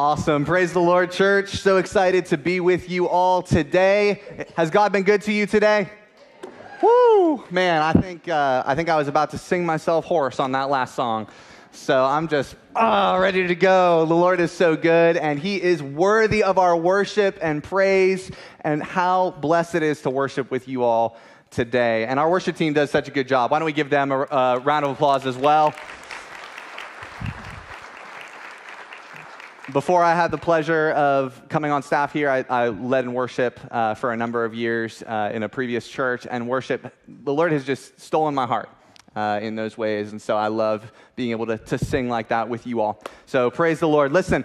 Awesome. Praise the Lord, church. So excited to be with you all today. Has God been good to you today? Woo! Man, I think, uh, I think I was about to sing myself hoarse on that last song. So I'm just oh, ready to go. The Lord is so good, and He is worthy of our worship and praise. And how blessed it is to worship with you all today. And our worship team does such a good job. Why don't we give them a, a round of applause as well? Before I had the pleasure of coming on staff here, I, I led in worship uh, for a number of years uh, in a previous church, and worship, the Lord has just stolen my heart. Uh, in those ways. And so I love being able to, to sing like that with you all. So praise the Lord. Listen,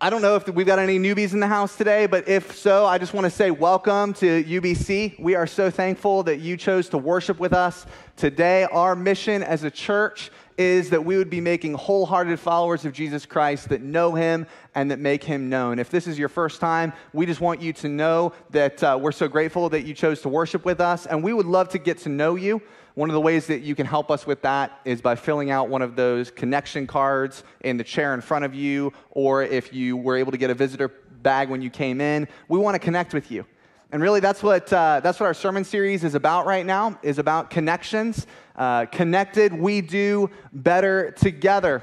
I don't know if we've got any newbies in the house today, but if so, I just want to say welcome to UBC. We are so thankful that you chose to worship with us today. Our mission as a church is that we would be making wholehearted followers of Jesus Christ that know him and that make him known. If this is your first time, we just want you to know that uh, we're so grateful that you chose to worship with us, and we would love to get to know you. One of the ways that you can help us with that is by filling out one of those connection cards in the chair in front of you, or if you were able to get a visitor bag when you came in. We want to connect with you. And really, that's what, uh, that's what our sermon series is about right now, is about connections. Uh, connected, we do better together.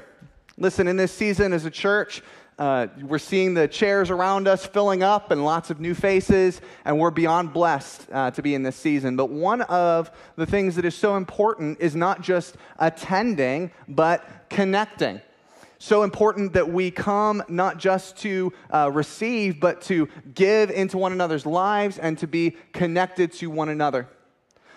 Listen, in this season as a church, uh, we're seeing the chairs around us filling up and lots of new faces, and we're beyond blessed uh, to be in this season. But one of the things that is so important is not just attending, but connecting so important that we come not just to uh, receive, but to give into one another's lives and to be connected to one another.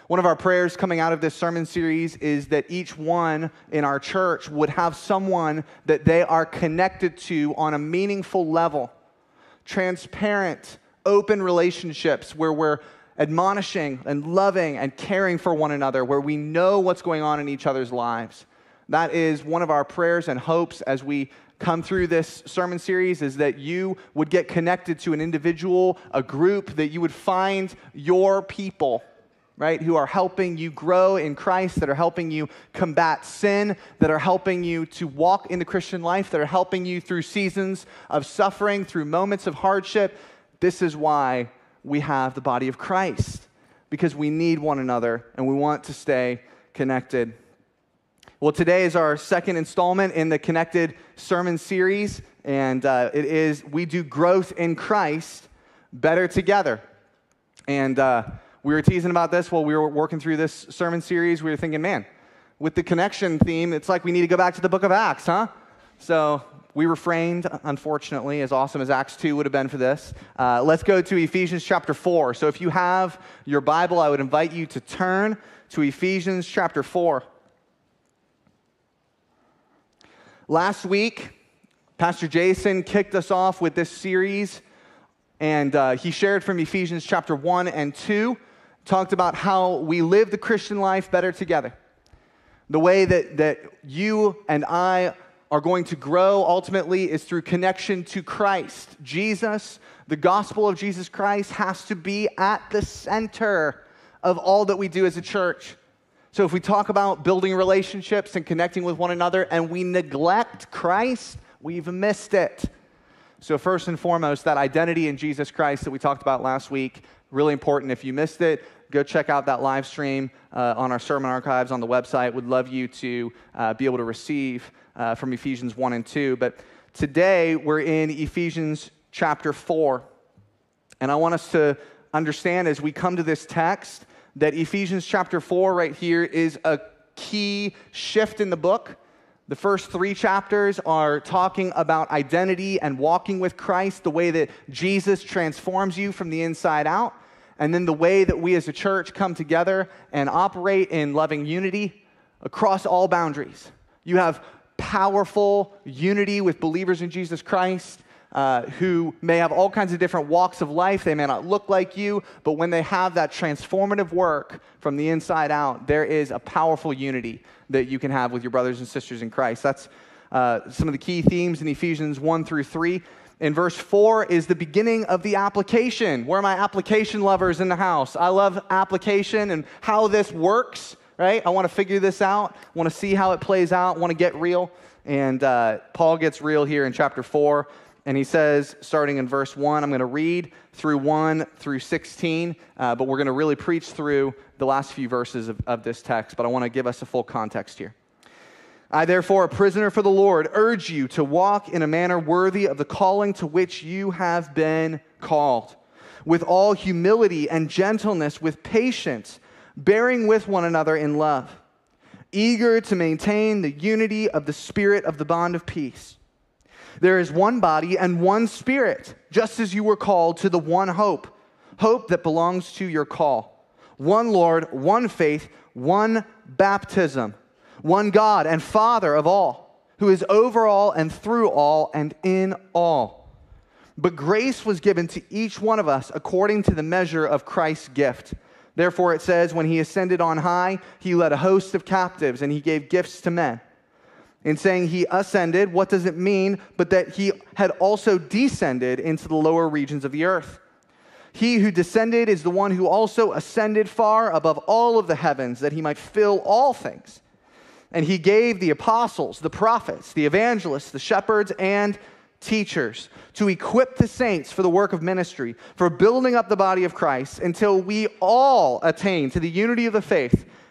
One of our prayers coming out of this sermon series is that each one in our church would have someone that they are connected to on a meaningful level, transparent, open relationships where we're admonishing and loving and caring for one another, where we know what's going on in each other's lives. That is one of our prayers and hopes as we come through this sermon series is that you would get connected to an individual, a group, that you would find your people, right, who are helping you grow in Christ, that are helping you combat sin, that are helping you to walk in the Christian life, that are helping you through seasons of suffering, through moments of hardship. This is why we have the body of Christ, because we need one another and we want to stay connected. Well, today is our second installment in the Connected Sermon series, and uh, it is We Do Growth in Christ Better Together. And uh, we were teasing about this while we were working through this sermon series. We were thinking, man, with the connection theme, it's like we need to go back to the book of Acts, huh? So we refrained, unfortunately, as awesome as Acts 2 would have been for this. Uh, let's go to Ephesians chapter 4. So if you have your Bible, I would invite you to turn to Ephesians chapter 4. Last week, Pastor Jason kicked us off with this series, and uh, he shared from Ephesians chapter 1 and 2, talked about how we live the Christian life better together. The way that, that you and I are going to grow ultimately is through connection to Christ. Jesus, the gospel of Jesus Christ, has to be at the center of all that we do as a church. So if we talk about building relationships and connecting with one another and we neglect Christ, we've missed it. So, first and foremost, that identity in Jesus Christ that we talked about last week, really important. If you missed it, go check out that live stream uh, on our sermon archives on the website. Would love you to uh, be able to receive uh, from Ephesians 1 and 2. But today we're in Ephesians chapter 4. And I want us to understand as we come to this text that Ephesians chapter 4 right here is a key shift in the book. The first three chapters are talking about identity and walking with Christ, the way that Jesus transforms you from the inside out, and then the way that we as a church come together and operate in loving unity across all boundaries. You have powerful unity with believers in Jesus Christ uh, who may have all kinds of different walks of life. They may not look like you, but when they have that transformative work from the inside out, there is a powerful unity that you can have with your brothers and sisters in Christ. That's uh, some of the key themes in Ephesians 1 through 3. In verse 4 is the beginning of the application. Where are my application lovers in the house? I love application and how this works, right? I want to figure this out, want to see how it plays out, want to get real. And uh, Paul gets real here in chapter 4. And he says, starting in verse 1, I'm going to read through 1 through 16, uh, but we're going to really preach through the last few verses of, of this text. But I want to give us a full context here. I, therefore, a prisoner for the Lord, urge you to walk in a manner worthy of the calling to which you have been called, with all humility and gentleness, with patience, bearing with one another in love, eager to maintain the unity of the Spirit of the bond of peace. There is one body and one Spirit, just as you were called to the one hope, hope that belongs to your call. One Lord, one faith, one baptism one God and Father of all, who is over all and through all and in all. But grace was given to each one of us according to the measure of Christ's gift. Therefore, it says, when he ascended on high, he led a host of captives and he gave gifts to men. In saying he ascended, what does it mean but that he had also descended into the lower regions of the earth? He who descended is the one who also ascended far above all of the heavens that he might fill all things. And he gave the apostles, the prophets, the evangelists, the shepherds, and teachers to equip the saints for the work of ministry, for building up the body of Christ until we all attain to the unity of the faith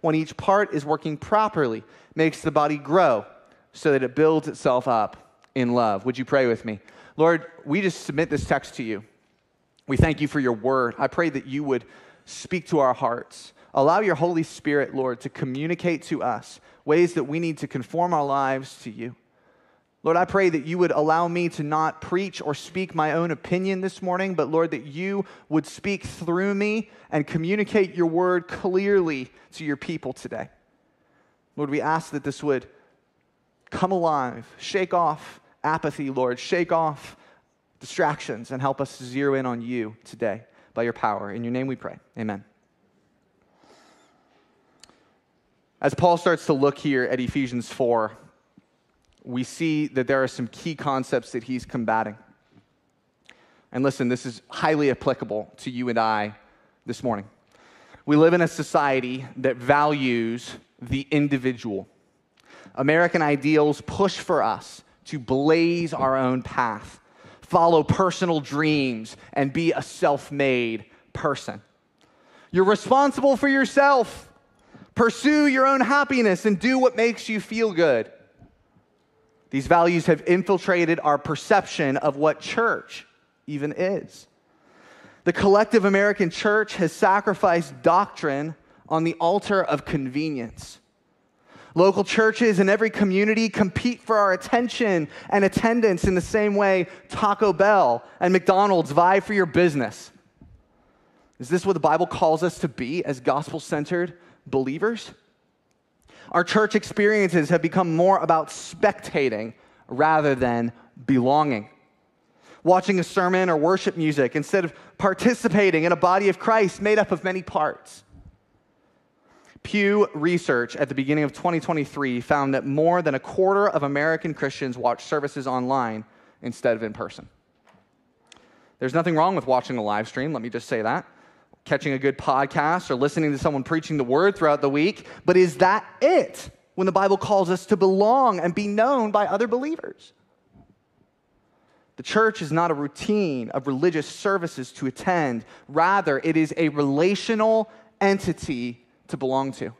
when each part is working properly, makes the body grow so that it builds itself up in love. Would you pray with me? Lord, we just submit this text to you. We thank you for your word. I pray that you would speak to our hearts. Allow your Holy Spirit, Lord, to communicate to us ways that we need to conform our lives to you. Lord, I pray that you would allow me to not preach or speak my own opinion this morning, but Lord, that you would speak through me and communicate your word clearly to your people today. Lord, we ask that this would come alive, shake off apathy, Lord, shake off distractions, and help us zero in on you today by your power. In your name we pray. Amen. As Paul starts to look here at Ephesians 4, we see that there are some key concepts that he's combating. And listen, this is highly applicable to you and I this morning. We live in a society that values the individual. American ideals push for us to blaze our own path, follow personal dreams, and be a self made person. You're responsible for yourself. Pursue your own happiness and do what makes you feel good. These values have infiltrated our perception of what church even is. The collective American church has sacrificed doctrine on the altar of convenience. Local churches in every community compete for our attention and attendance in the same way Taco Bell and McDonald's vie for your business. Is this what the Bible calls us to be as gospel centered believers. Our church experiences have become more about spectating rather than belonging. Watching a sermon or worship music instead of participating in a body of Christ made up of many parts. Pew Research at the beginning of 2023 found that more than a quarter of American Christians watch services online instead of in person. There's nothing wrong with watching a live stream, let me just say that catching a good podcast or listening to someone preaching the word throughout the week, but is that it when the Bible calls us to belong and be known by other believers? The church is not a routine of religious services to attend. Rather, it is a relational entity to belong to.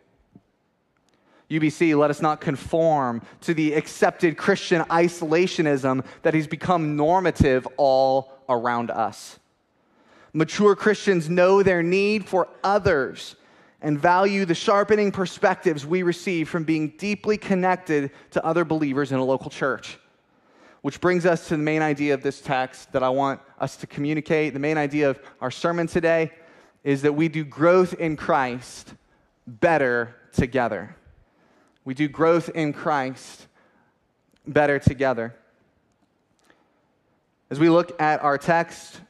UBC, let us not conform to the accepted Christian isolationism that has become normative all around us. Mature Christians know their need for others and value the sharpening perspectives we receive from being deeply connected to other believers in a local church. Which brings us to the main idea of this text that I want us to communicate. The main idea of our sermon today is that we do growth in Christ better together. We do growth in Christ better together. As we look at our text,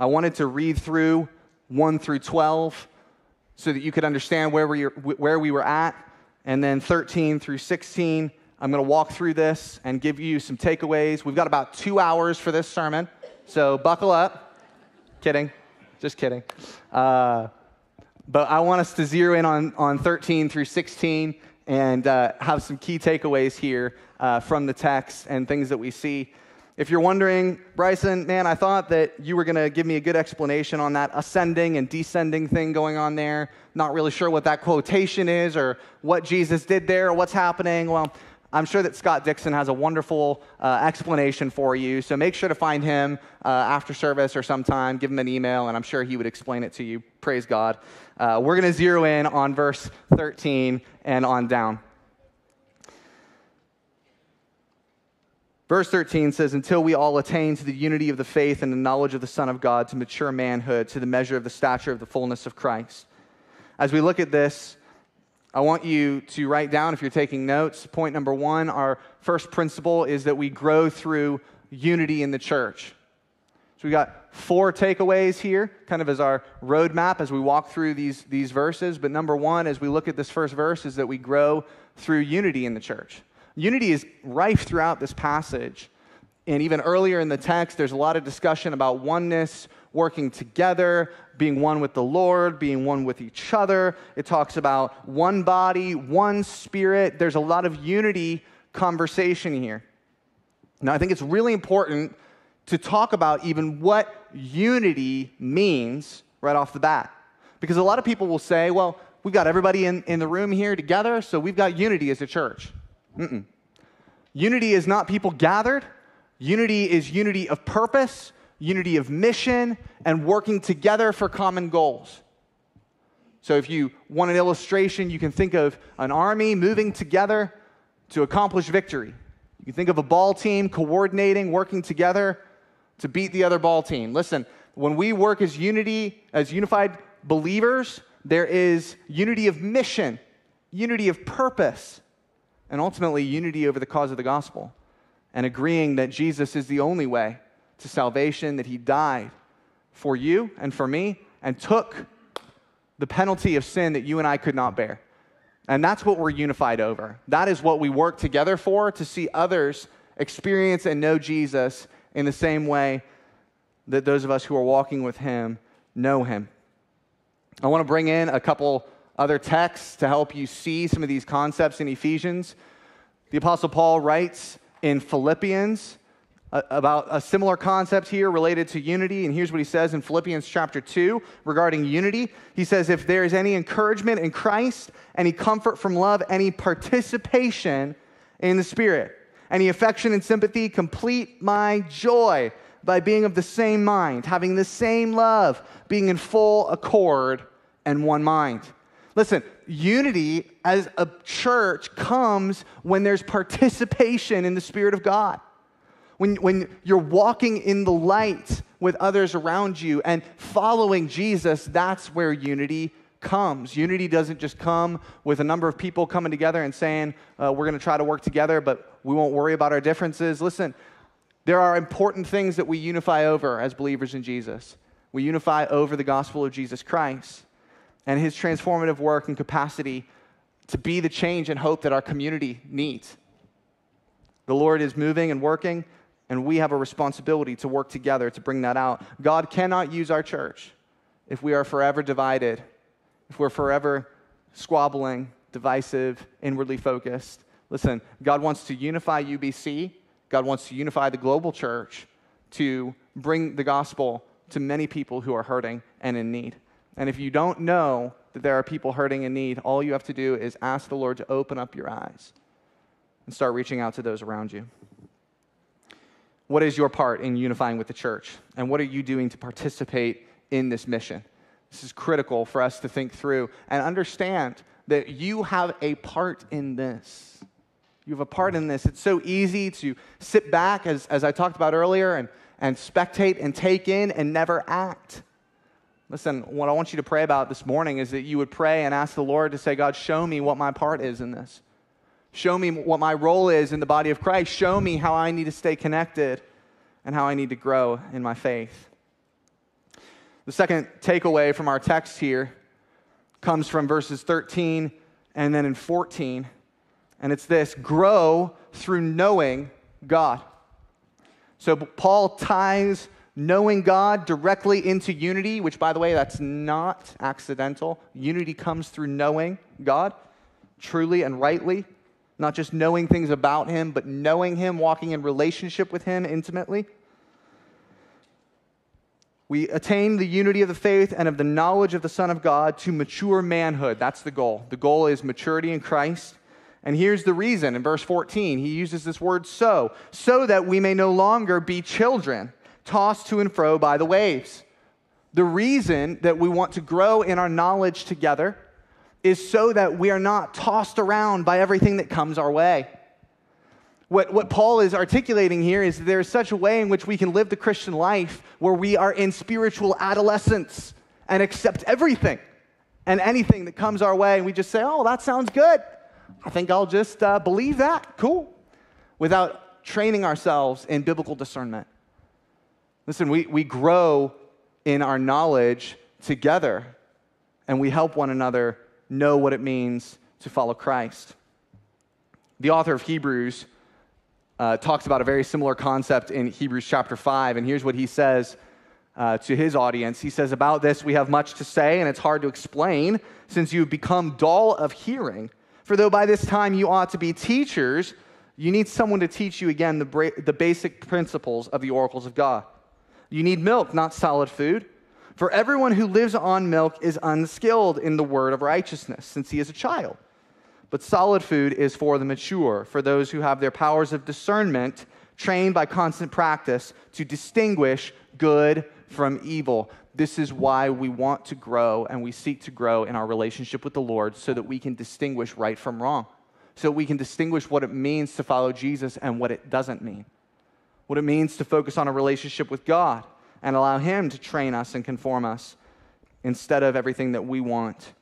I wanted to read through 1 through 12 so that you could understand where we, where we were at. And then 13 through 16, I'm going to walk through this and give you some takeaways. We've got about two hours for this sermon, so buckle up. kidding, just kidding. Uh, but I want us to zero in on, on 13 through 16 and uh, have some key takeaways here uh, from the text and things that we see. If you're wondering, Bryson, man, I thought that you were going to give me a good explanation on that ascending and descending thing going on there. Not really sure what that quotation is or what Jesus did there or what's happening. Well, I'm sure that Scott Dixon has a wonderful uh, explanation for you. So make sure to find him uh, after service or sometime. Give him an email, and I'm sure he would explain it to you. Praise God. Uh, we're going to zero in on verse 13 and on down. Verse 13 says, Until we all attain to the unity of the faith and the knowledge of the Son of God, to mature manhood, to the measure of the stature of the fullness of Christ. As we look at this, I want you to write down, if you're taking notes, point number one, our first principle is that we grow through unity in the church. So we've got four takeaways here, kind of as our roadmap as we walk through these, these verses. But number one, as we look at this first verse, is that we grow through unity in the church. Unity is rife throughout this passage. And even earlier in the text, there's a lot of discussion about oneness, working together, being one with the Lord, being one with each other. It talks about one body, one spirit. There's a lot of unity conversation here. Now, I think it's really important to talk about even what unity means right off the bat. Because a lot of people will say, well, we've got everybody in, in the room here together, so we've got unity as a church. Mm-mm. Unity is not people gathered, unity is unity of purpose, unity of mission, and working together for common goals. So, if you want an illustration, you can think of an army moving together to accomplish victory. You can think of a ball team coordinating, working together to beat the other ball team. Listen, when we work as unity, as unified believers, there is unity of mission, unity of purpose, and ultimately unity over the cause of the gospel, and agreeing that Jesus is the only way to salvation, that he died for you and for me, and took the penalty of sin that you and I could not bear. And that's what we're unified over. That is what we work together for to see others experience and know Jesus in the same way that those of us who are walking with him know him. I want to bring in a couple other texts to help you see some of these concepts in Ephesians. The Apostle Paul writes in Philippians uh, about a similar concept here related to unity. And here's what he says in Philippians chapter 2 regarding unity. He says, If there is any encouragement in Christ, any comfort from love, any participation in the Spirit, any affection and sympathy, complete my joy by being of the same mind, having the same love, being in full accord and one mind. Listen, unity as a church comes when there's participation in the Spirit of God. When, when you're walking in the light with others around you and following Jesus, that's where unity comes. Unity doesn't just come with a number of people coming together and saying, uh, we're going to try to work together, but we won't worry about our differences. Listen, there are important things that we unify over as believers in Jesus. We unify over the gospel of Jesus Christ and his transformative work and capacity to be the change and hope that our community needs. The Lord is moving and working, and we have a responsibility to work together to bring that out. God cannot use our church if we are forever divided, if we're forever squabbling, divisive, inwardly focused. Listen, God wants to unify UBC, God wants to unify the global church to bring the gospel to many people who are hurting and in need. And if you don't know that there are people hurting in need, all you have to do is ask the Lord to open up your eyes and start reaching out to those around you. What is your part in unifying with the church? And what are you doing to participate in this mission? This is critical for us to think through and understand that you have a part in this. You have a part in this. It's so easy to sit back, as, as I talked about earlier, and, and spectate and take in and never act. Listen, what I want you to pray about this morning is that you would pray and ask the Lord to say, God, show me what my part is in this. Show me what my role is in the body of Christ. Show me how I need to stay connected and how I need to grow in my faith. The second takeaway from our text here comes from verses 13 and then in 14, and it's this grow through knowing God. So Paul ties knowing God directly into unity, which, by the way, that's not accidental. Unity comes through knowing God truly and rightly, not just knowing things about Him, but knowing Him, walking in relationship with Him intimately. We attain the unity of the faith and of the knowledge of the Son of God to mature manhood. That's the goal. The goal is maturity in Christ. And here's the reason in verse 14, he uses this word so, so that we may no longer be children tossed to and fro by the waves. The reason that we want to grow in our knowledge together is so that we are not tossed around by everything that comes our way. What, what Paul is articulating here is there's such a way in which we can live the Christian life where we are in spiritual adolescence and accept everything and anything that comes our way, and we just say, oh, that sounds good. I think I'll just uh, believe that. Cool. Without training ourselves in biblical discernment. Listen, we, we grow in our knowledge together and we help one another know what it means to follow Christ. The author of Hebrews uh, talks about a very similar concept in Hebrews chapter 5, and here's what he says uh, to his audience. He says, About this we have much to say, and it's hard to explain since you've become dull of hearing. For though by this time you ought to be teachers, you need someone to teach you again the, bra- the basic principles of the oracles of God. You need milk, not solid food. For everyone who lives on milk is unskilled in the word of righteousness, since he is a child. But solid food is for the mature, for those who have their powers of discernment trained by constant practice to distinguish good from evil. This is why we want to grow and we seek to grow in our relationship with the Lord so that we can distinguish right from wrong, so we can distinguish what it means to follow Jesus and what it doesn't mean what it means to focus on a relationship with God and allow Him to train us and conform us instead of everything that we want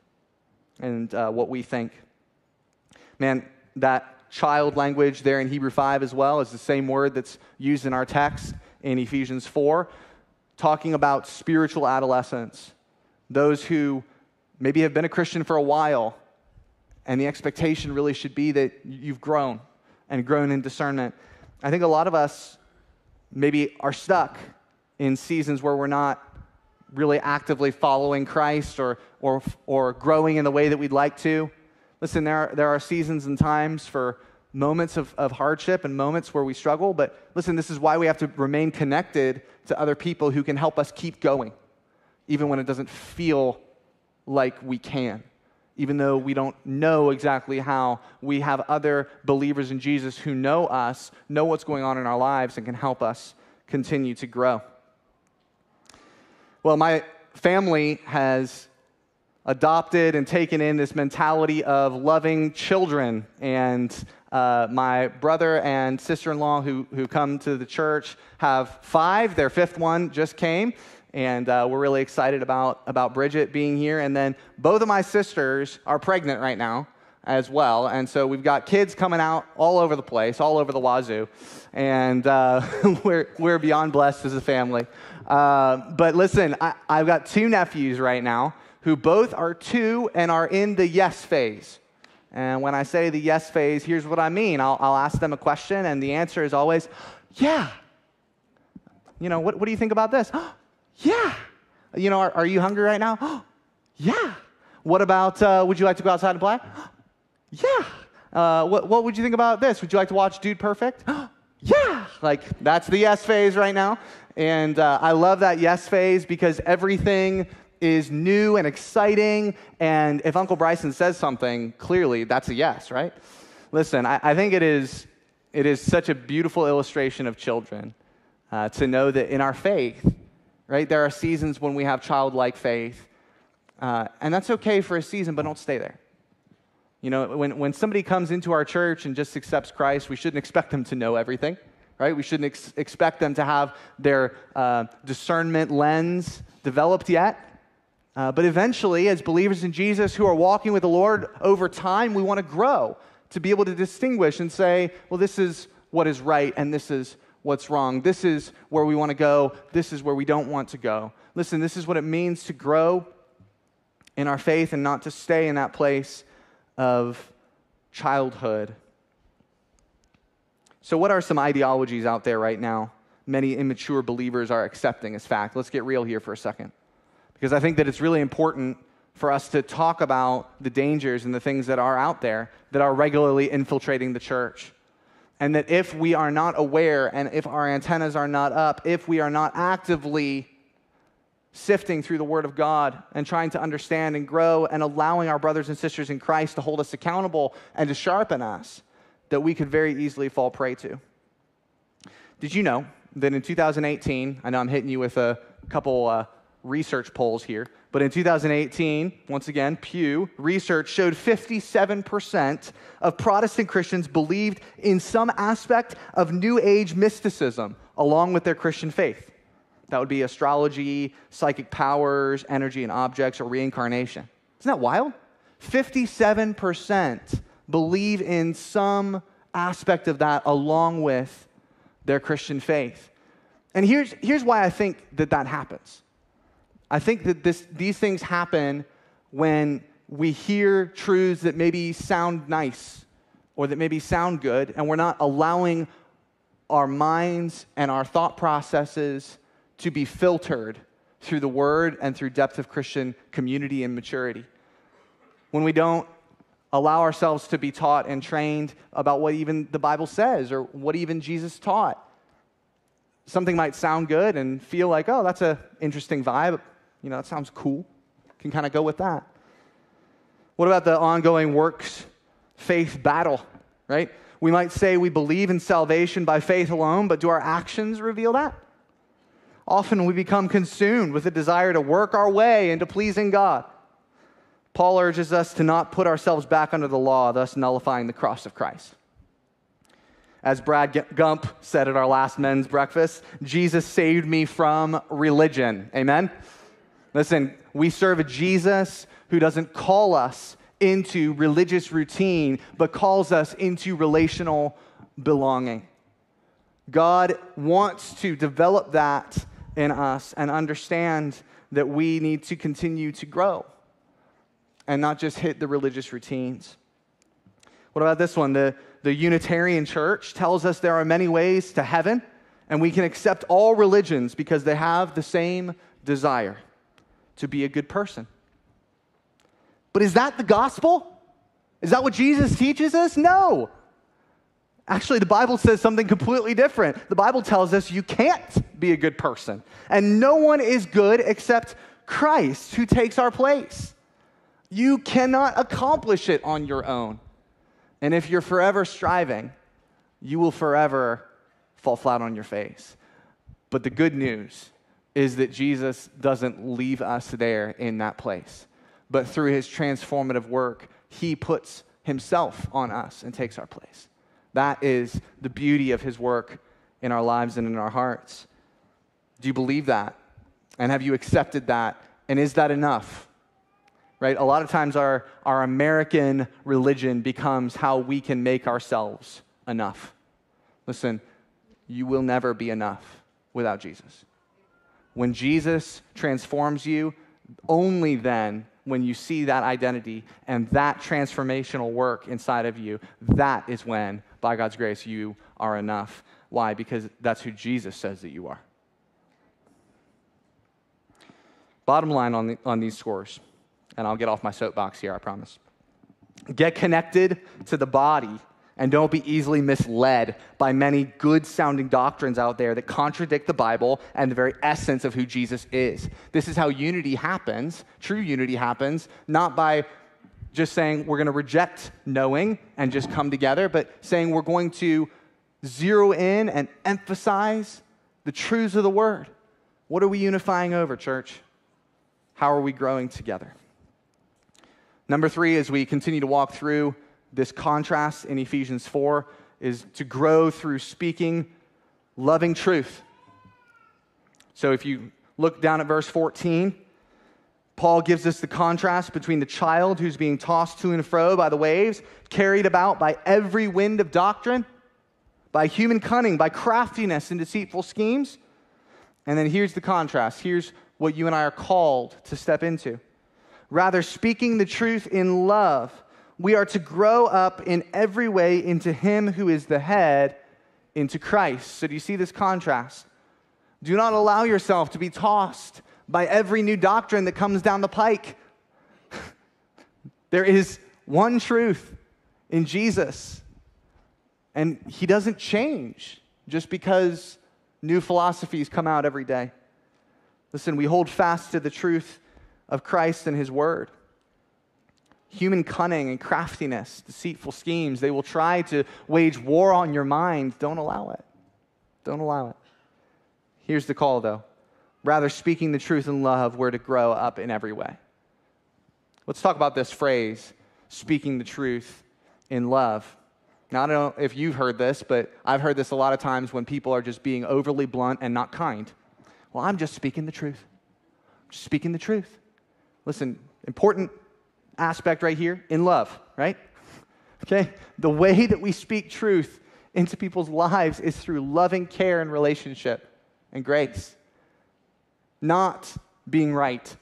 and uh, what we think. Man, that child language there in Hebrew 5 as well is the same word that's used in our text in Ephesians 4, talking about spiritual adolescence, those who maybe have been a Christian for a while, and the expectation really should be that you've grown and grown in discernment. I think a lot of us maybe are stuck in seasons where we're not really actively following Christ or, or, or growing in the way that we'd like to. Listen, there are, there are seasons and times for moments of, of hardship and moments where we struggle, but listen, this is why we have to remain connected to other people who can help us keep going, even when it doesn't feel like we can even though we don't know exactly how, we have other believers in Jesus who know us, know what's going on in our lives, and can help us continue to grow. Well, my family has adopted and taken in this mentality of loving children. And uh, my brother and sister in law who, who come to the church have five. Their fifth one just came and uh, we're really excited about, about Bridget being here. And then both of my sisters are pregnant right now as well. And so we've got kids coming out all over the place, all over the wazoo. And uh, we're, we're beyond blessed as a family. Uh, but listen, I, I've got two nephews right now who both are two and are in the yes phase. And when I say the yes phase, here's what I mean I'll, I'll ask them a question, and the answer is always, yeah. You know, what, what do you think about this? Yeah. You know, are, are you hungry right now? yeah. What about, uh, would you like to go outside and play? yeah. Uh, what, what would you think about this? Would you like to watch Dude Perfect? yeah. Like, that's the yes phase right now. And uh, I love that yes phase because everything is new and exciting. And if Uncle Bryson says something, clearly that's a yes, right? Listen, I, I think it is, it is such a beautiful illustration of children uh, to know that in our faith, right? There are seasons when we have childlike faith, uh, and that's okay for a season, but don't stay there. You know, when, when somebody comes into our church and just accepts Christ, we shouldn't expect them to know everything, right? We shouldn't ex- expect them to have their uh, discernment lens developed yet. Uh, but eventually, as believers in Jesus who are walking with the Lord over time, we want to grow to be able to distinguish and say, well, this is what is right and this is what's wrong. This is where we want to go. This is where we don't want to go. Listen, this is what it means to grow in our faith and not to stay in that place of childhood. So, what are some ideologies out there right now? Many immature believers are accepting as fact. Let's get real here for a second. Because I think that it's really important for us to talk about the dangers and the things that are out there that are regularly infiltrating the church. And that if we are not aware and if our antennas are not up, if we are not actively sifting through the Word of God and trying to understand and grow and allowing our brothers and sisters in Christ to hold us accountable and to sharpen us, that we could very easily fall prey to. Did you know that in 2018, I know I'm hitting you with a couple uh, research polls here, but in 2018, once again, Pew research showed 57% of Protestant Christians believed in some aspect of New Age mysticism along with their Christian faith. That would be astrology, psychic powers, energy and objects, or reincarnation. Isn't that wild? 57% believe in some aspect of that along with their Christian faith. And here's, here's why I think that that happens. I think that this, these things happen when we hear truths that maybe sound nice or that maybe sound good, and we're not allowing our minds and our thought processes to be filtered through the word and through depth of Christian community and maturity. When we don't allow ourselves to be taught and trained about what even the Bible says or what even Jesus taught. Something might sound good and feel like, oh, that's an interesting vibe. You know, that sounds cool. Can kind of go with that. What about the ongoing works faith battle, right? We might say we believe in salvation by faith alone, but do our actions reveal that? Often we become consumed with a desire to work our way into pleasing God. Paul urges us to not put ourselves back under the law, thus nullifying the cross of Christ. As Brad Gump said at our last men's breakfast, Jesus saved me from religion. Amen? Listen, we serve a Jesus who doesn't call us into religious routine, but calls us into relational belonging. God wants to develop that in us and understand that we need to continue to grow and not just hit the religious routines. What about this one? The, the Unitarian Church tells us there are many ways to heaven, and we can accept all religions because they have the same desire to be a good person. But is that the gospel? Is that what Jesus teaches us? No. Actually, the Bible says something completely different. The Bible tells us you can't be a good person, and no one is good except Christ who takes our place. You cannot accomplish it on your own. And if you're forever striving, you will forever fall flat on your face. But the good news is that Jesus doesn't leave us there in that place. But through his transformative work, he puts himself on us and takes our place. That is the beauty of his work in our lives and in our hearts. Do you believe that? And have you accepted that? And is that enough? right? A lot of times our, our American religion becomes how we can make ourselves enough. Listen, you will never be enough without Jesus. When Jesus transforms you, only then, when you see that identity and that transformational work inside of you, that is when, by God's grace, you are enough. Why? Because that's who Jesus says that you are. Bottom line on, the, on these scores and I'll get off my soapbox here, I promise. Get connected to the body and don't be easily misled by many good sounding doctrines out there that contradict the Bible and the very essence of who Jesus is. This is how unity happens. True unity happens, not by just saying we're going to reject knowing and just come together, but saying we're going to zero in and emphasize the truths of the word. What are we unifying over, church? How are we growing together? Number three, as we continue to walk through this contrast in Ephesians 4, is to grow through speaking loving truth. So if you look down at verse 14, Paul gives us the contrast between the child who's being tossed to and fro by the waves, carried about by every wind of doctrine, by human cunning, by craftiness and deceitful schemes. And then here's the contrast. Here's what you and I are called to step into. Rather, speaking the truth in love, we are to grow up in every way into Him who is the head, into Christ. So, do you see this contrast? Do not allow yourself to be tossed by every new doctrine that comes down the pike. there is one truth in Jesus, and He doesn't change just because new philosophies come out every day. Listen, we hold fast to the truth of Christ and His Word. Human cunning and craftiness, deceitful schemes, they will try to wage war on your mind. Don't allow it. Don't allow it. Here's the call, though. Rather, speaking the truth in love, we're to grow up in every way. Let's talk about this phrase, speaking the truth in love. Now, I don't know if you've heard this, but I've heard this a lot of times when people are just being overly blunt and not kind. Well, I'm just speaking the truth. Just speaking the truth. Listen, important aspect right here in love, right? Okay? The way that we speak truth into people's lives is through loving care and relationship and grace, not being right.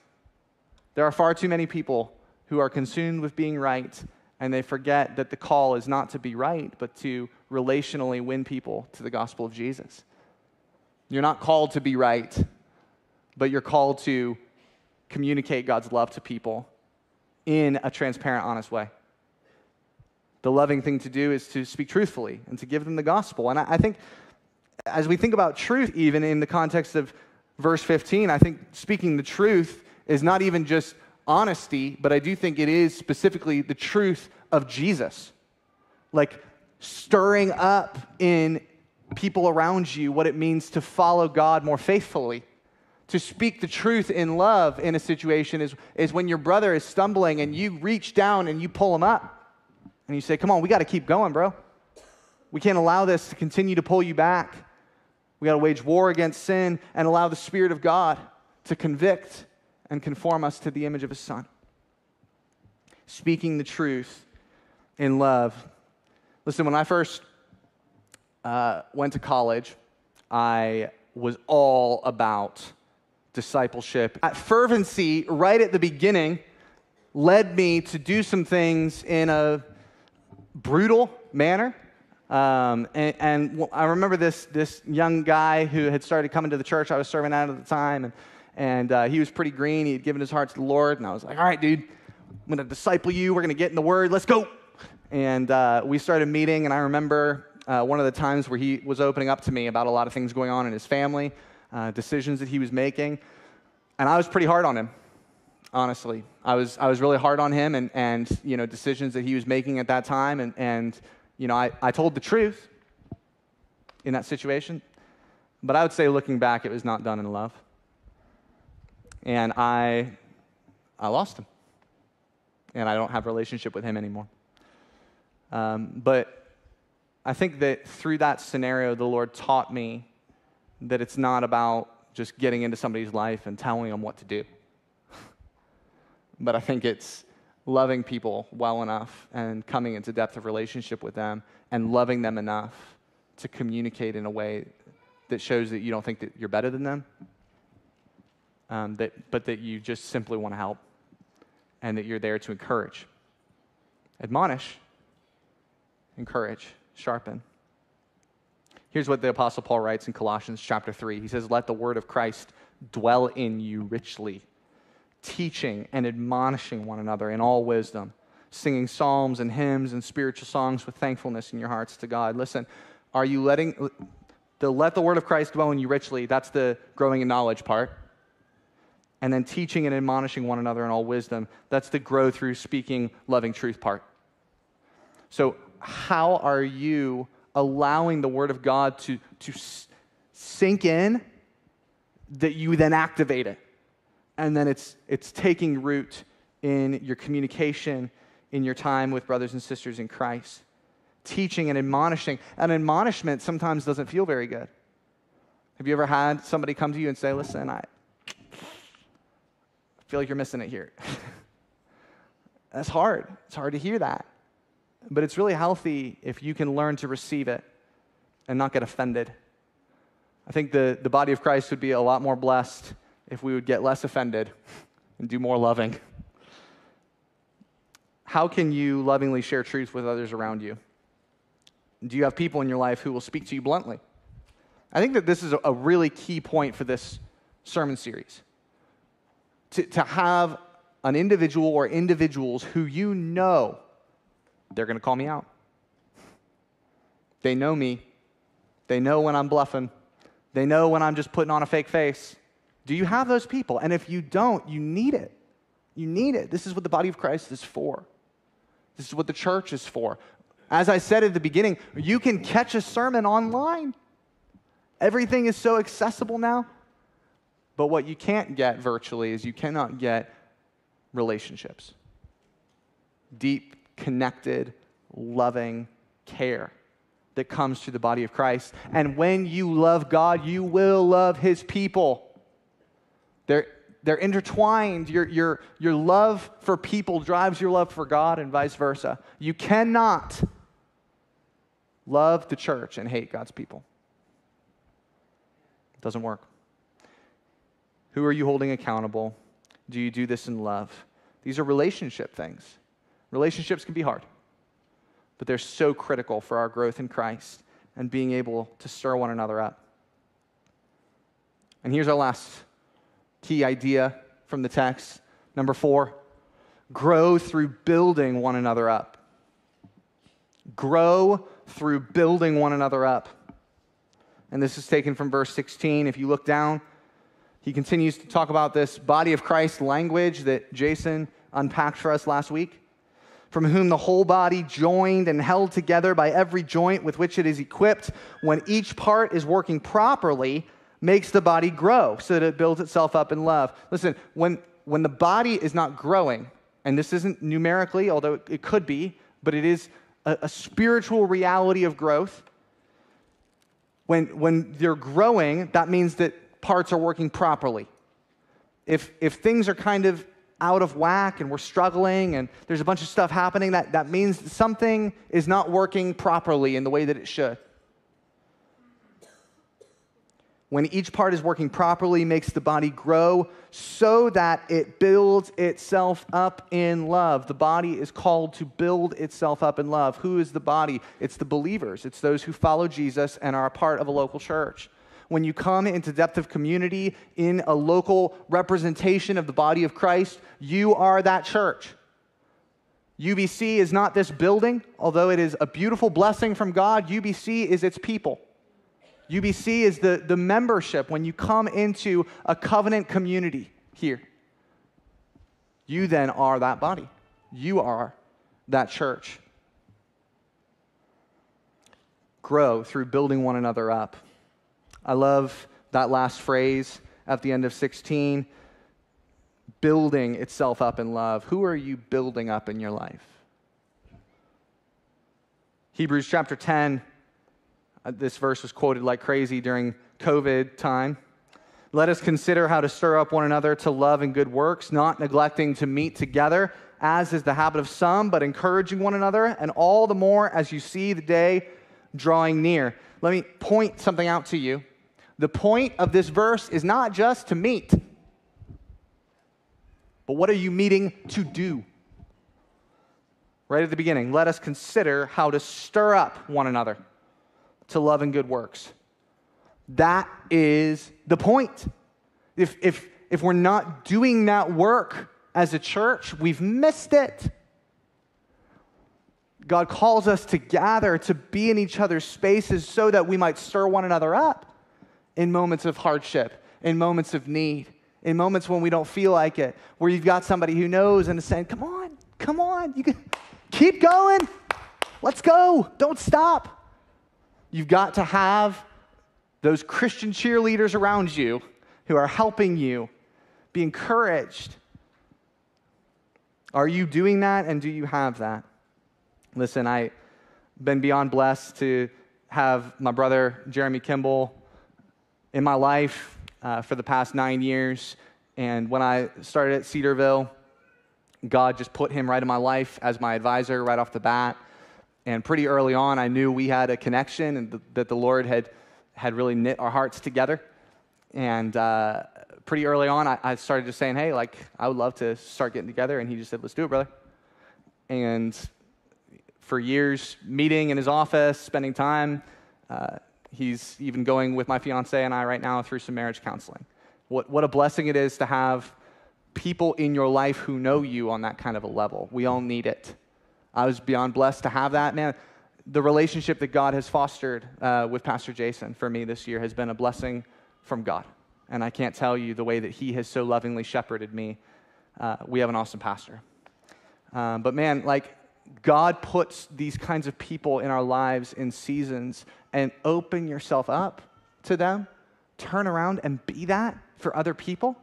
There are far too many people who are consumed with being right and they forget that the call is not to be right, but to relationally win people to the gospel of Jesus. You're not called to be right, but you're called to communicate God's love to people in a transparent, honest way. The loving thing to do is to speak truthfully and to give them the gospel. And I, I think as we think about truth, even in the context of verse 15, I think speaking the truth is not even just honesty, but I do think it is specifically the truth of Jesus. Like stirring up in people around you what it means to follow God more faithfully. To speak the truth in love in a situation is, is when your brother is stumbling and you reach down and you pull him up and you say, Come on, we got to keep going, bro. We can't allow this to continue to pull you back. We got to wage war against sin and allow the Spirit of God to convict and conform us to the image of His Son. Speaking the truth in love. Listen, when I first uh, went to college, I was all about discipleship. At fervency, right at the beginning, led me to do some things in a brutal manner. Um, and, and, I remember this, this young guy who had started coming to the church I was serving at at the time, and, and uh, he was pretty green. He had given his heart to the Lord, and I was like, all right, dude, I'm going to disciple you. We're going to get in the Word. Let's go. And uh, we started meeting, and I remember uh, one of the times where he was opening up to me about a lot of things going on in his family, uh, decisions that he was making. And I was pretty hard on him, honestly. I was, I was really hard on him and, and you know, decisions that he was making at that time. And, and you know, I, I told the truth in that situation. But I would say, looking back, it was not done in love. And I, I lost him. And I don't have a relationship with him anymore. Um, but I think that through that scenario, the Lord taught me that it's not about just getting into somebody's life and telling them what to do. but I think it's loving people well enough and coming into depth of relationship with them and loving them enough to communicate in a way that shows that you don't think that you're better than them, um, that, but that you just simply want to help and that you're there to encourage, admonish, encourage sharpen. Here's what the Apostle Paul writes in Colossians chapter 3. He says, Let the word of Christ dwell in you richly, teaching and admonishing one another in all wisdom, singing psalms and hymns and spiritual songs with thankfulness in your hearts to God. Listen, are you letting the let the word of Christ dwell in you richly? That's the growing in knowledge part. And then teaching and admonishing one another in all wisdom. That's the grow through speaking loving truth part. So how are you allowing the Word of God to, to sink in that you then activate it? And then it's, it's taking root in your communication, in your time with brothers and sisters in Christ. Teaching and admonishing. An admonishment sometimes doesn't feel very good. Have you ever had somebody come to you and say, Listen, I I feel like you're missing it here. That's hard. It's hard to hear that. But it's really healthy if you can learn to receive it and not get offended. I think the, the body of Christ would be a lot more blessed if we would get less offended and do more loving. How can you lovingly share truth with others around you? Do you have people in your life who will speak to you bluntly? I think that this is a really key point for this sermon series. To, to have an individual or individuals who you know they're going to call me out. They know me. They know when I'm bluffing. They know when I'm just putting on a fake face. Do you have those people? And if you don't, you need it. You need it. This is what the body of Christ is for. This is what the church is for. As I said at the beginning, you can catch a sermon online. Everything is so accessible now. But what you can't get virtually is you cannot get relationships. Deep, connected, loving care that comes through the body of Christ. And when you love God, you will love his people. They're, they're intertwined. Your, your, your love for people drives your love for God, and vice versa. You cannot love the church and hate God's people. It doesn't work. Who are you holding accountable? Do you do this in love? These are relationship things. Relationships can be hard, but they're so critical for our growth in Christ and being able to stir one another up. And here's our last key idea from the text. Number four grow through building one another up. Grow through building one another up. And this is taken from verse 16. If you look down, he continues to talk about this body of Christ language that Jason unpacked for us last week. From whom the whole body, joined and held together by every joint with which it is equipped, when each part is working properly, makes the body grow so that it builds itself up in love. Listen, when, when the body is not growing, and this isn't numerically, although it could be, but it is a, a spiritual reality of growth. When, when they're growing, that means that parts are working properly. If, if things are kind of out of whack and we're struggling and there's a bunch of stuff happening, that, that means something is not working properly in the way that it should. When each part is working properly, makes the body grow so that it builds itself up in love. The body is called to build itself up in love. Who is the body? It's the believers, it's those who follow Jesus and are a part of a local church. When you come into depth of community in a local representation of the body of Christ, you are that church. UBC is not this building, although it is a beautiful blessing from God. UBC is its people. UBC is the, the membership when you come into a covenant community here. You then are that body. You are that church. Grow through building one another up. I love that last phrase at the end of 16 building itself up in love. Who are you building up in your life? Hebrews chapter 10 uh, this verse was quoted like crazy during COVID time. Let us consider how to stir up one another to love and good works, not neglecting to meet together, as is the habit of some, but encouraging one another, and all the more as you see the day drawing near. Let me point something out to you. The point of this verse is not just to meet, but what are you meeting to do? Right at the beginning, let us consider how to stir up one another to love and good works. That is the point. If, if, if we're not doing that work as a church, we've missed it. God calls us to gather, to be in each other's spaces so that we might stir one another up in moments of hardship, in moments of need, in moments when we don't feel like it, where you've got somebody who knows and is saying, Come on, come on, you can keep going. Let's go. Don't stop. You've got to have those Christian cheerleaders around you who are helping you be encouraged. Are you doing that and do you have that? Listen, I've been beyond blessed to have my brother Jeremy Kimble in my life uh, for the past nine years. And when I started at Cedarville, God just put him right in my life as my advisor right off the bat. And pretty early on, I knew we had a connection and th- that the Lord had, had really knit our hearts together. And uh, pretty early on, I, I, started just saying, hey, like, I would love to start getting together. And he just said, let's do it, brother. And for years, meeting in his office, spending time, uh, he's even going with my fiance and I right now through some marriage counseling. What, what a blessing it is to have people in your life who know you on that kind of a level. We all need it. I was beyond blessed to have that. Man, the relationship that God has fostered uh, with Pastor Jason for me this year has been a blessing from God. And I can't tell you the way that he has so lovingly shepherded me. Uh, we have an awesome pastor. Um, but man, like, God puts these kinds of people in our lives in seasons and open yourself up to them. Turn around and be that for other people.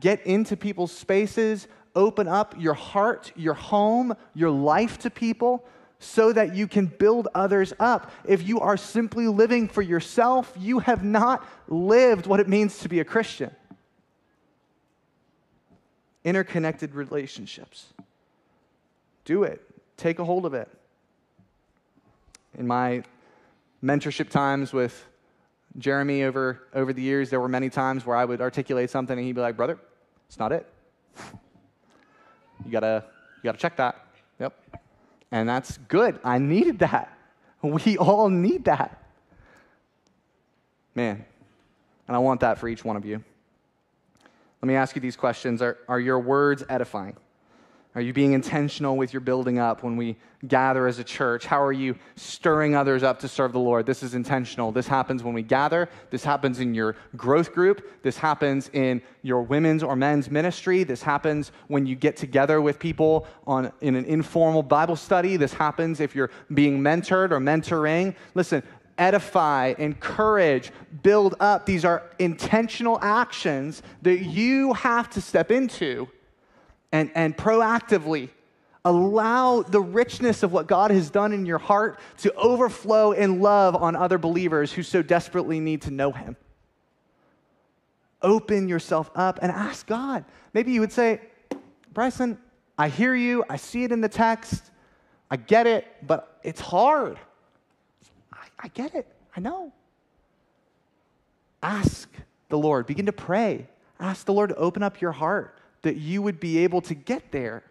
Get into people's spaces, open up your heart, your home, your life to people so that you can build others up. If you are simply living for yourself, you have not lived what it means to be a Christian. Interconnected relationships. Do it, take a hold of it. In my mentorship times with Jeremy over, over the years, there were many times where I would articulate something and he'd be like, Brother, it's not it. You gotta, you gotta check that. Yep. And that's good. I needed that. We all need that. Man, and I want that for each one of you. Let me ask you these questions Are, are your words edifying? Are you being intentional with your building up when we gather as a church? How are you stirring others up to serve the Lord? This is intentional. This happens when we gather. This happens in your growth group. This happens in your women's or men's ministry. This happens when you get together with people on, in an informal Bible study. This happens if you're being mentored or mentoring. Listen, edify, encourage, build up. These are intentional actions that you have to step into and, and proactively allow the richness of what God has done in your heart to overflow in love on other believers who so desperately need to know Him. Open yourself up and ask God. Maybe you would say, Bryson, I hear you, I see it in the text, I get it, but it's hard. I, I get it, I know. Ask the Lord, begin to pray. Ask the Lord to open up your heart that you would be able to get there.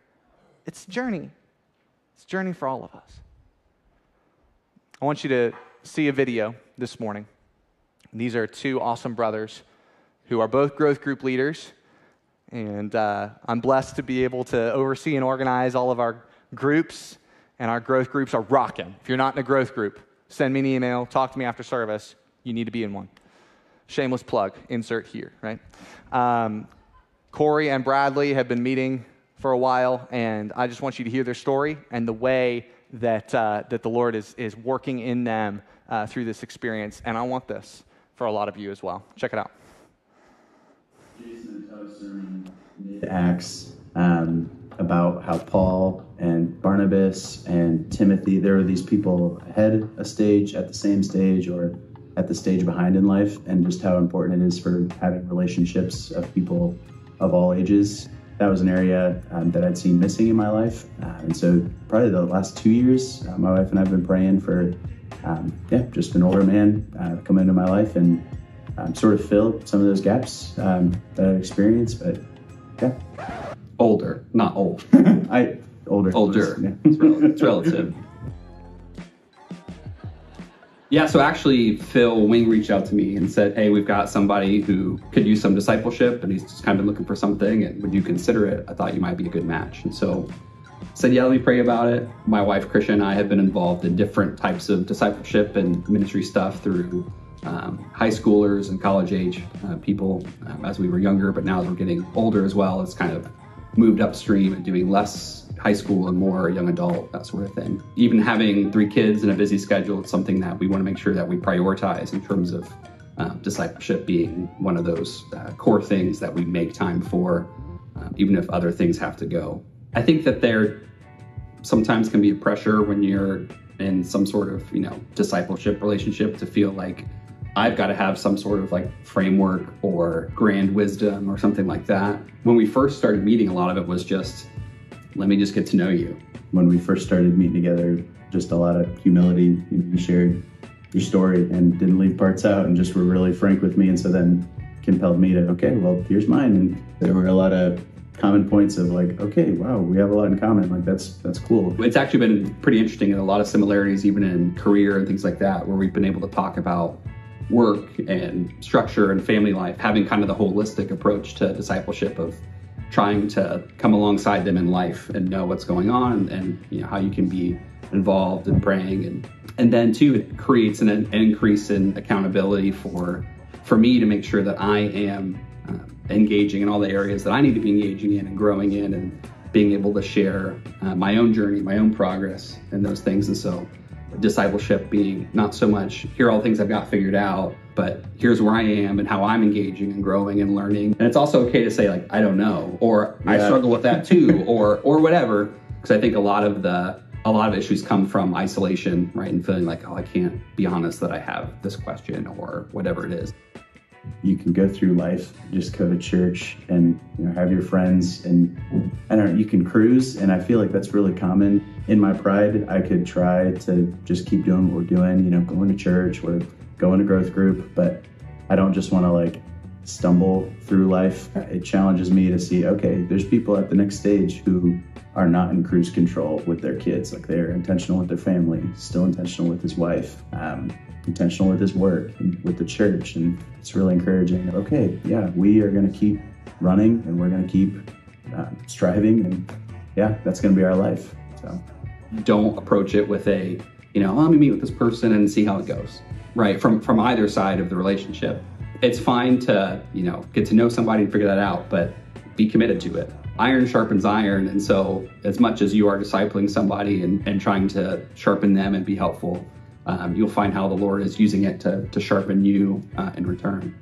It's journey. It's journey for all of us. I want you to see a video this morning. These are two awesome brothers who are both growth group leaders. And uh, I'm blessed to be able to oversee and organize all of our groups. And our growth groups are rocking. If you're not in a growth group, send me an email, talk to me after service. You need to be in one. Shameless plug, insert here, right? Um, Corey and Bradley have been meeting for a while, and I just want you to hear their story and the way that, uh, that the Lord is, is working in them uh, through this experience. And I want this for a lot of you as well. Check it out. Jason Acts um, about how Paul and Barnabas and Timothy, there are these people ahead a stage, at the same stage, or at the stage behind in life, and just how important it is for having relationships of people of all ages. That was an area um, that I'd seen missing in my life. Uh, and so, probably the last two years, uh, my wife and I have been praying for, um, yeah, just an older man uh, come into my life and um, sort of fill some of those gaps um, that I've experienced. But yeah. Older, not old. I older. Older. Yeah. it's relative. Yeah, so actually, Phil Wing reached out to me and said, Hey, we've got somebody who could use some discipleship and he's just kind of been looking for something. And would you consider it? I thought you might be a good match. And so I said, Yeah, let me pray about it. My wife, Christian, and I have been involved in different types of discipleship and ministry stuff through um, high schoolers and college age uh, people um, as we were younger, but now as we're getting older as well, it's kind of moved upstream and doing less high school and more young adult, that sort of thing. Even having three kids and a busy schedule, it's something that we want to make sure that we prioritize in terms of uh, discipleship being one of those uh, core things that we make time for, uh, even if other things have to go. I think that there sometimes can be a pressure when you're in some sort of, you know, discipleship relationship to feel like I've got to have some sort of like framework or grand wisdom or something like that. When we first started meeting, a lot of it was just, let me just get to know you. When we first started meeting together, just a lot of humility. You shared your story and didn't leave parts out and just were really frank with me. And so then compelled me to, okay, well, here's mine. And there were a lot of common points of like, okay, wow, we have a lot in common. Like that's that's cool. It's actually been pretty interesting and a lot of similarities even in career and things like that, where we've been able to talk about work and structure and family life, having kind of the holistic approach to discipleship of trying to come alongside them in life and know what's going on and, and you know how you can be involved in praying and and then too it creates an, an increase in accountability for for me to make sure that I am uh, engaging in all the areas that I need to be engaging in and growing in and being able to share uh, my own journey, my own progress, and those things. And so, discipleship being not so much here are all the things I've got figured out, but here's where I am and how I'm engaging and growing and learning. And it's also okay to say like I don't know or yeah. I struggle with that too or or whatever because I think a lot of the a lot of issues come from isolation, right? And feeling like, oh, I can't be honest that I have this question or whatever it is you can go through life, just go to church and you know have your friends and I don't know, you can cruise and I feel like that's really common. In my pride, I could try to just keep doing what we're doing, you know, going to church or going to growth group, but I don't just want to like stumble through life. It challenges me to see, okay, there's people at the next stage who are not in cruise control with their kids. Like they're intentional with their family, still intentional with his wife. Um, intentional with his work and with the church. And it's really encouraging. Okay, yeah, we are going to keep running and we're going to keep uh, striving. And yeah, that's going to be our life. So don't approach it with a, you know, let me meet with this person and see how it goes. Right. From, from either side of the relationship. It's fine to, you know, get to know somebody and figure that out, but be committed to it iron sharpens iron. And so, as much as you are discipling somebody and, and trying to sharpen them and be helpful, um, you'll find how the Lord is using it to, to sharpen you uh, in return.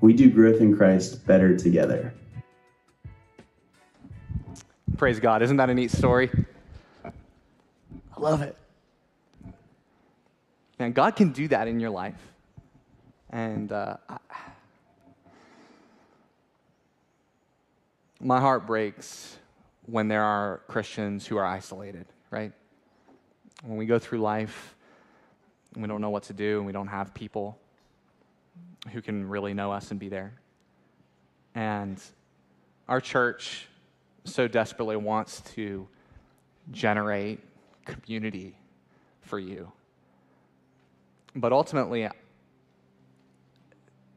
We do growth in Christ better together. Praise God. Isn't that a neat story? I love it. And God can do that in your life. And uh, I, my heart breaks when there are Christians who are isolated, right? When we go through life, and we don't know what to do, and we don't have people who can really know us and be there. And our church so desperately wants to generate community for you. But ultimately,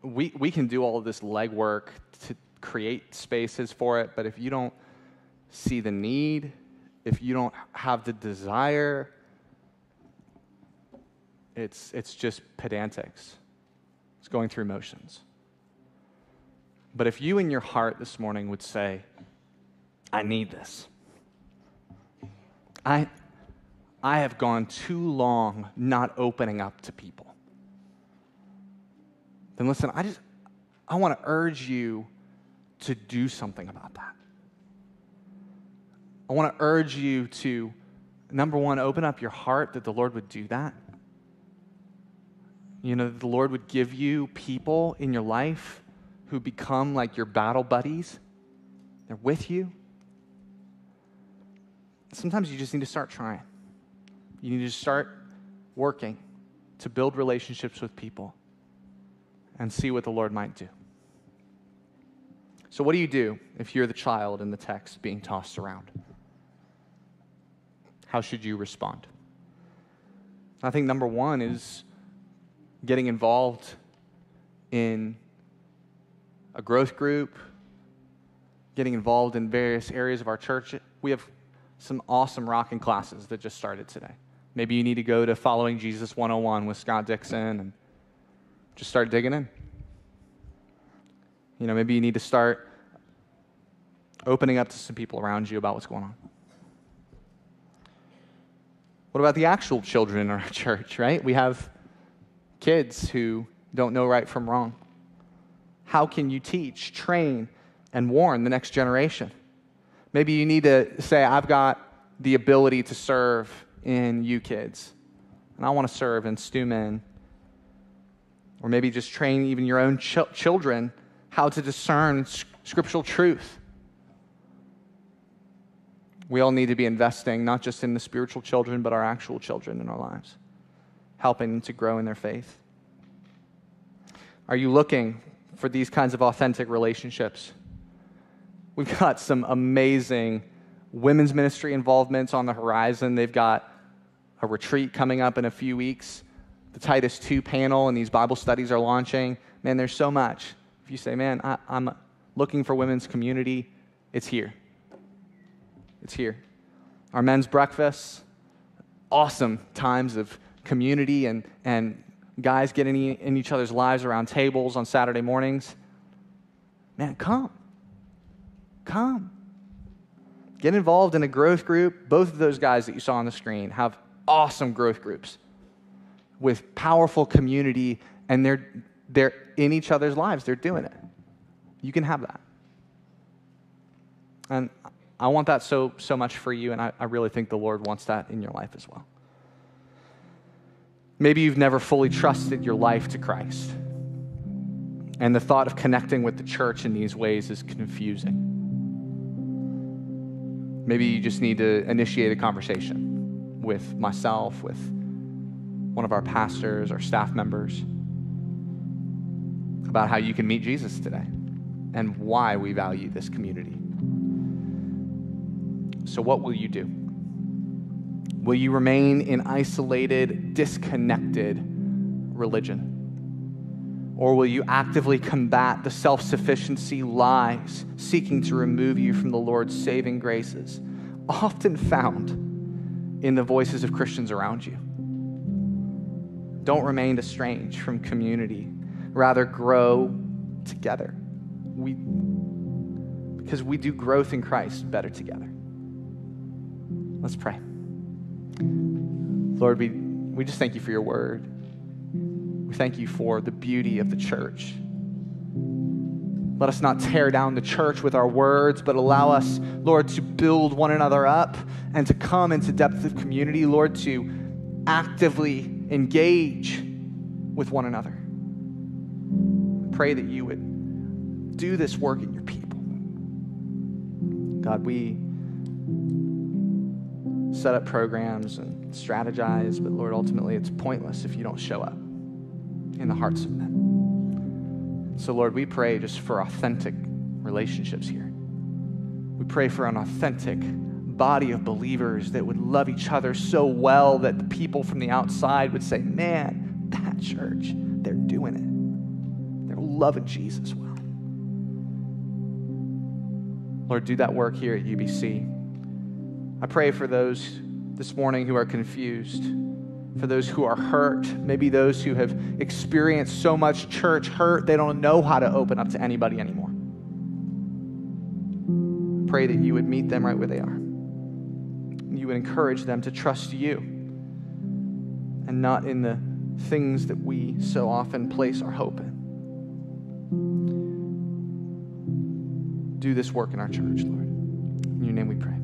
we, we can do all of this legwork to create spaces for it, but if you don't see the need, if you don't have the desire, it's, it's just pedantics. It's going through motions. But if you in your heart this morning would say, I need this. I, I have gone too long not opening up to people. Then listen, I just I want to urge you to do something about that. I want to urge you to number 1 open up your heart that the Lord would do that. You know, the Lord would give you people in your life who become like your battle buddies. They're with you. Sometimes you just need to start trying. You need to start working to build relationships with people and see what the Lord might do. So, what do you do if you're the child in the text being tossed around? How should you respond? I think number one is getting involved in a growth group, getting involved in various areas of our church. We have some awesome rocking classes that just started today. Maybe you need to go to Following Jesus 101 with Scott Dixon and just start digging in. You know, maybe you need to start opening up to some people around you about what's going on. What about the actual children in our church, right? We have kids who don't know right from wrong? How can you teach, train, and warn the next generation? Maybe you need to say, I've got the ability to serve in you kids, and I want to serve and stew in Or maybe just train even your own ch- children how to discern scriptural truth. We all need to be investing not just in the spiritual children, but our actual children in our lives, helping them to grow in their faith. Are you looking for these kinds of authentic relationships? We've got some amazing women's ministry involvements on the horizon. They've got a retreat coming up in a few weeks. The Titus 2 panel and these Bible studies are launching. Man, there's so much. If you say, man, I, am looking for women's community, it's here. It's here. Our men's breakfasts, awesome times of community and, and guys getting in each other's lives around tables on Saturday mornings. Man, come. Come. Get involved in a growth group. Both of those guys that you saw on the screen have awesome growth groups with powerful community, and they're, they're in each other's lives. They're doing it. You can have that. And I want that so, so much for you, and I, I really think the Lord wants that in your life as well. Maybe you've never fully trusted your life to Christ, and the thought of connecting with the church in these ways is confusing. Maybe you just need to initiate a conversation with myself, with one of our pastors or staff members about how you can meet Jesus today and why we value this community. So, what will you do? Will you remain in isolated, disconnected religion? Or will you actively combat the self sufficiency lies seeking to remove you from the Lord's saving graces, often found in the voices of Christians around you? Don't remain estranged from community, rather, grow together. We, because we do growth in Christ better together. Let's pray. Lord, we, we just thank you for your word. We thank you for the beauty of the church. Let us not tear down the church with our words, but allow us, Lord, to build one another up and to come into depth of community, Lord, to actively engage with one another. Pray that you would do this work in your people. God, we set up programs and strategize, but Lord, ultimately it's pointless if you don't show up in the hearts of men. So, Lord, we pray just for authentic relationships here. We pray for an authentic body of believers that would love each other so well that the people from the outside would say, Man, that church, they're doing it. They're loving Jesus well. Lord, do that work here at UBC. I pray for those this morning who are confused, for those who are hurt, maybe those who have experienced so much church hurt they don't know how to open up to anybody anymore. Pray that you would meet them right where they are. You would encourage them to trust you and not in the things that we so often place our hope in. Do this work in our church, Lord. In your name we pray.